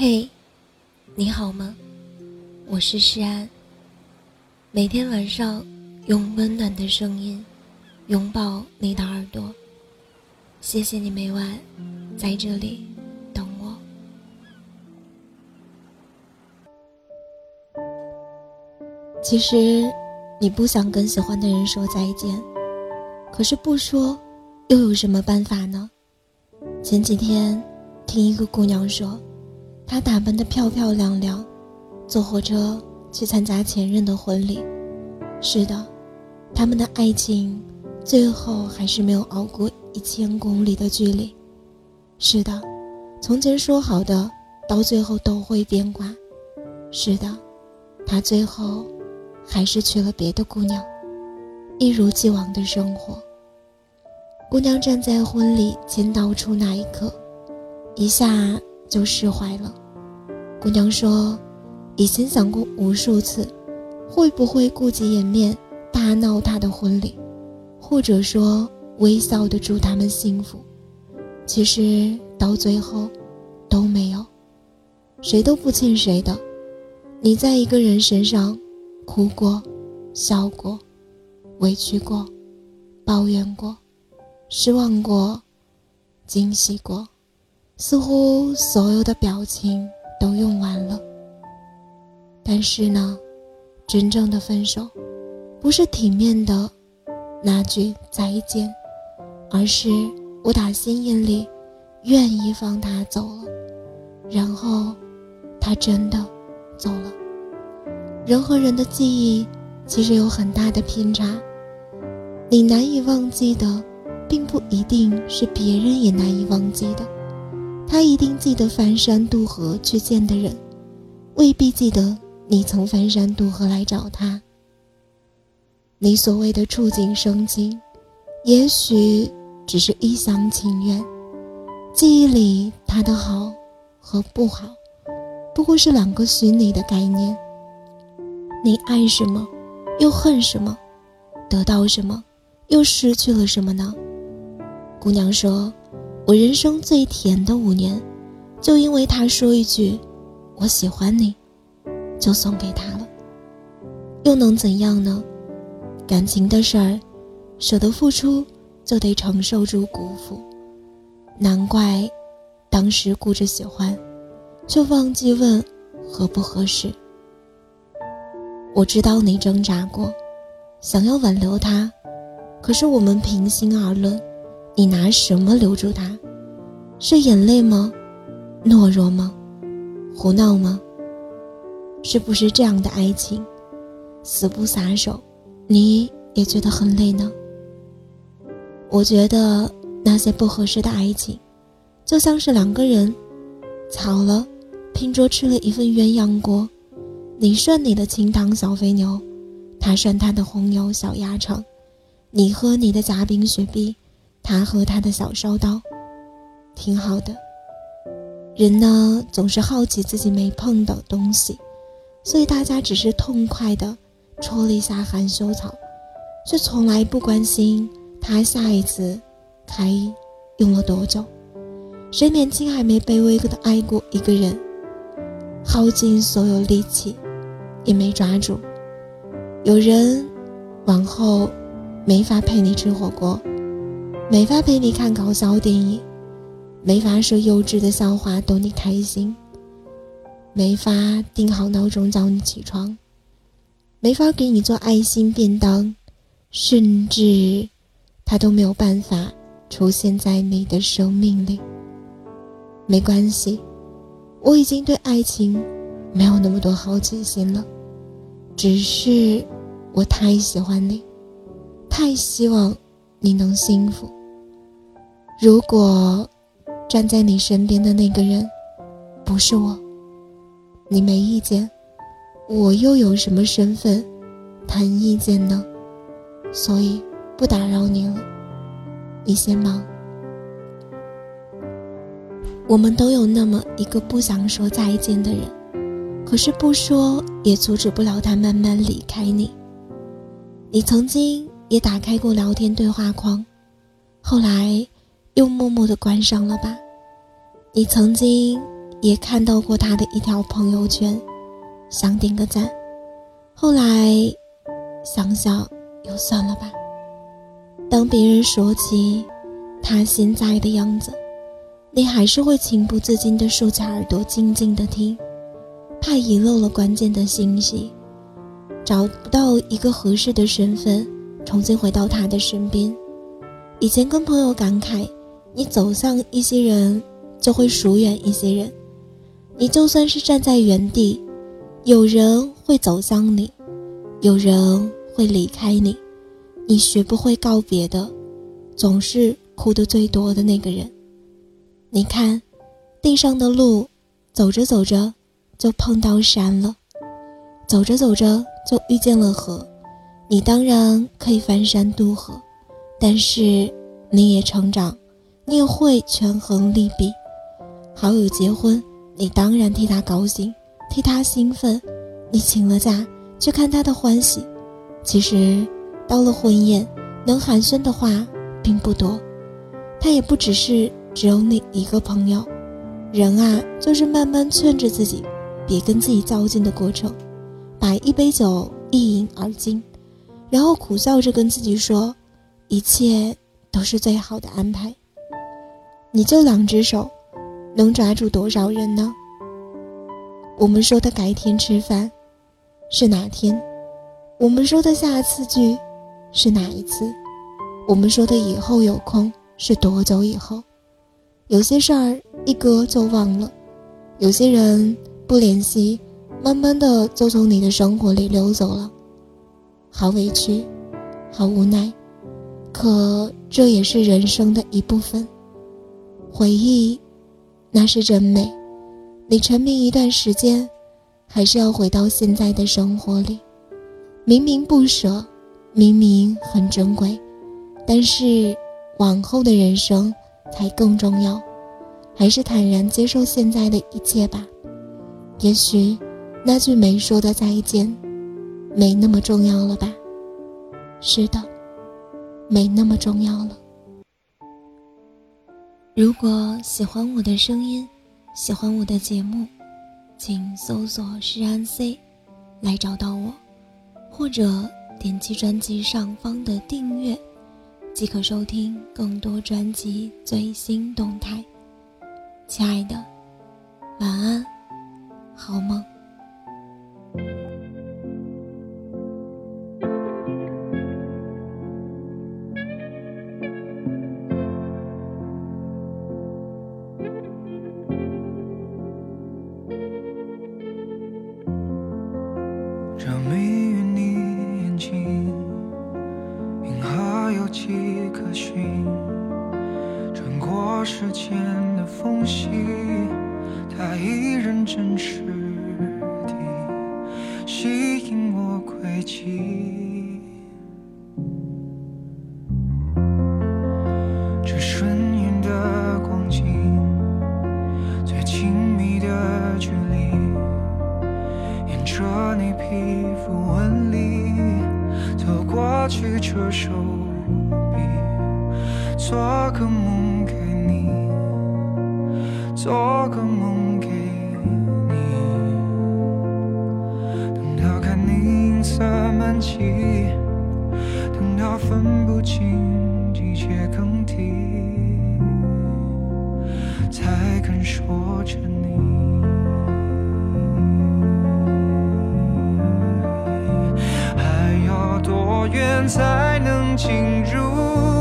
嘿，你好吗？我是诗安。每天晚上用温暖的声音拥抱你的耳朵。谢谢你每晚在这里等我。其实你不想跟喜欢的人说再见，可是不说又有什么办法呢？前几天听一个姑娘说。她打扮的漂漂亮亮，坐火车去参加前任的婚礼。是的，他们的爱情最后还是没有熬过一千公里的距离。是的，从前说好的，到最后都会变卦。是的，他最后还是娶了别的姑娘，一如既往的生活。姑娘站在婚礼签到处那一刻，一下。就释怀了。姑娘说：“以前想过无数次，会不会顾及颜面大闹他的婚礼，或者说微笑的祝他们幸福。其实到最后都没有，谁都不欠谁的。你在一个人身上哭过、笑过、委屈过、抱怨过、失望过、惊喜过。”似乎所有的表情都用完了，但是呢，真正的分手，不是体面的那句再见，而是我打心眼里愿意放他走了，然后他真的走了。人和人的记忆其实有很大的偏差，你难以忘记的，并不一定是别人也难以忘记的。他一定记得翻山渡河去见的人，未必记得你曾翻山渡河来找他。你所谓的触景生情，也许只是一厢情愿。记忆里他的好和不好，不过是两个虚拟的概念。你爱什么，又恨什么？得到什么，又失去了什么呢？姑娘说。我人生最甜的五年，就因为他说一句“我喜欢你”，就送给他了。又能怎样呢？感情的事儿，舍得付出，就得承受住辜负。难怪当时顾着喜欢，却忘记问合不合适。我知道你挣扎过，想要挽留他，可是我们平心而论。你拿什么留住他？是眼泪吗？懦弱吗？胡闹吗？是不是这样的爱情，死不撒手，你也觉得很累呢？我觉得那些不合适的爱情，就像是两个人吵了，拼桌吃了一份鸳鸯锅，你涮你的清汤小肥牛，他涮他的红油小鸭肠，你喝你的夹冰雪碧。他和他的小烧刀，挺好的。人呢，总是好奇自己没碰到东西，所以大家只是痛快的戳了一下含羞草，却从来不关心他下一次开用了多久。谁年轻还没卑微的爱过一个人，耗尽所有力气也没抓住？有人往后没法陪你吃火锅。没法陪你看搞笑电影，没法说幼稚的笑话逗你开心，没法定好闹钟叫你起床，没法给你做爱心便当，甚至他都没有办法出现在你的生命里。没关系，我已经对爱情没有那么多好奇心了，只是我太喜欢你，太希望你能幸福。如果站在你身边的那个人不是我，你没意见，我又有什么身份谈意见呢？所以不打扰你了，你先忙。我们都有那么一个不想说再见的人，可是不说也阻止不了他慢慢离开你。你曾经也打开过聊天对话框，后来。又默默的关上了吧。你曾经也看到过他的一条朋友圈，想点个赞，后来想想又算了吧。当别人说起他现在的样子，你还是会情不自禁地竖起耳朵静静地听，怕遗漏了关键的信息，找不到一个合适的身份，重新回到他的身边。以前跟朋友感慨，你走向一些人，就会疏远一些人。你就算是站在原地，有人会走向你，有人会离开你。你学不会告别的，总是哭得最多的那个人。你看，地上的路，走着走着就碰到山了，走着走着就遇见了河。你当然可以翻山渡河，但是你也成长，你会权衡利弊。好友结婚，你当然替他高兴，替他兴奋。你请了假去看他的欢喜，其实。到了婚宴，能寒暄的话并不多，他也不只是只有你一个朋友。人啊，就是慢慢劝着自己，别跟自己较劲的过程。把一杯酒一饮而尽，然后苦笑着跟自己说，一切都是最好的安排。你就两只手，能抓住多少人呢？我们说的改天吃饭，是哪天？我们说的下次聚。是哪一次？我们说的以后有空是多久以后？有些事儿一搁就忘了，有些人不联系，慢慢的就从你的生活里溜走了。好委屈，好无奈，可这也是人生的一部分。回忆，那是真美。你沉迷一段时间，还是要回到现在的生活里。明明不舍。明明很珍贵，但是往后的人生才更重要，还是坦然接受现在的一切吧。也许那句没说的再见，没那么重要了吧？是的，没那么重要了。如果喜欢我的声音，喜欢我的节目，请搜索“诗安 C” 来找到我，或者。点击专辑上方的订阅，即可收听更多专辑最新动态。亲爱的，晚安，好梦。的缝隙，它依然真实地吸引我轨迹。这瞬眼的光景，最亲密的距离，沿着你皮肤纹理走过去，这手臂，做个梦给。做个梦给你，等到看你银色满际，等到分不清季节更替，才肯说着你。还要多远才能进入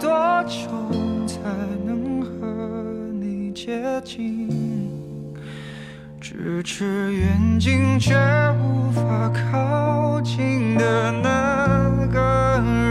多久才能和你接近？咫尺远近，却无法靠近的那个人。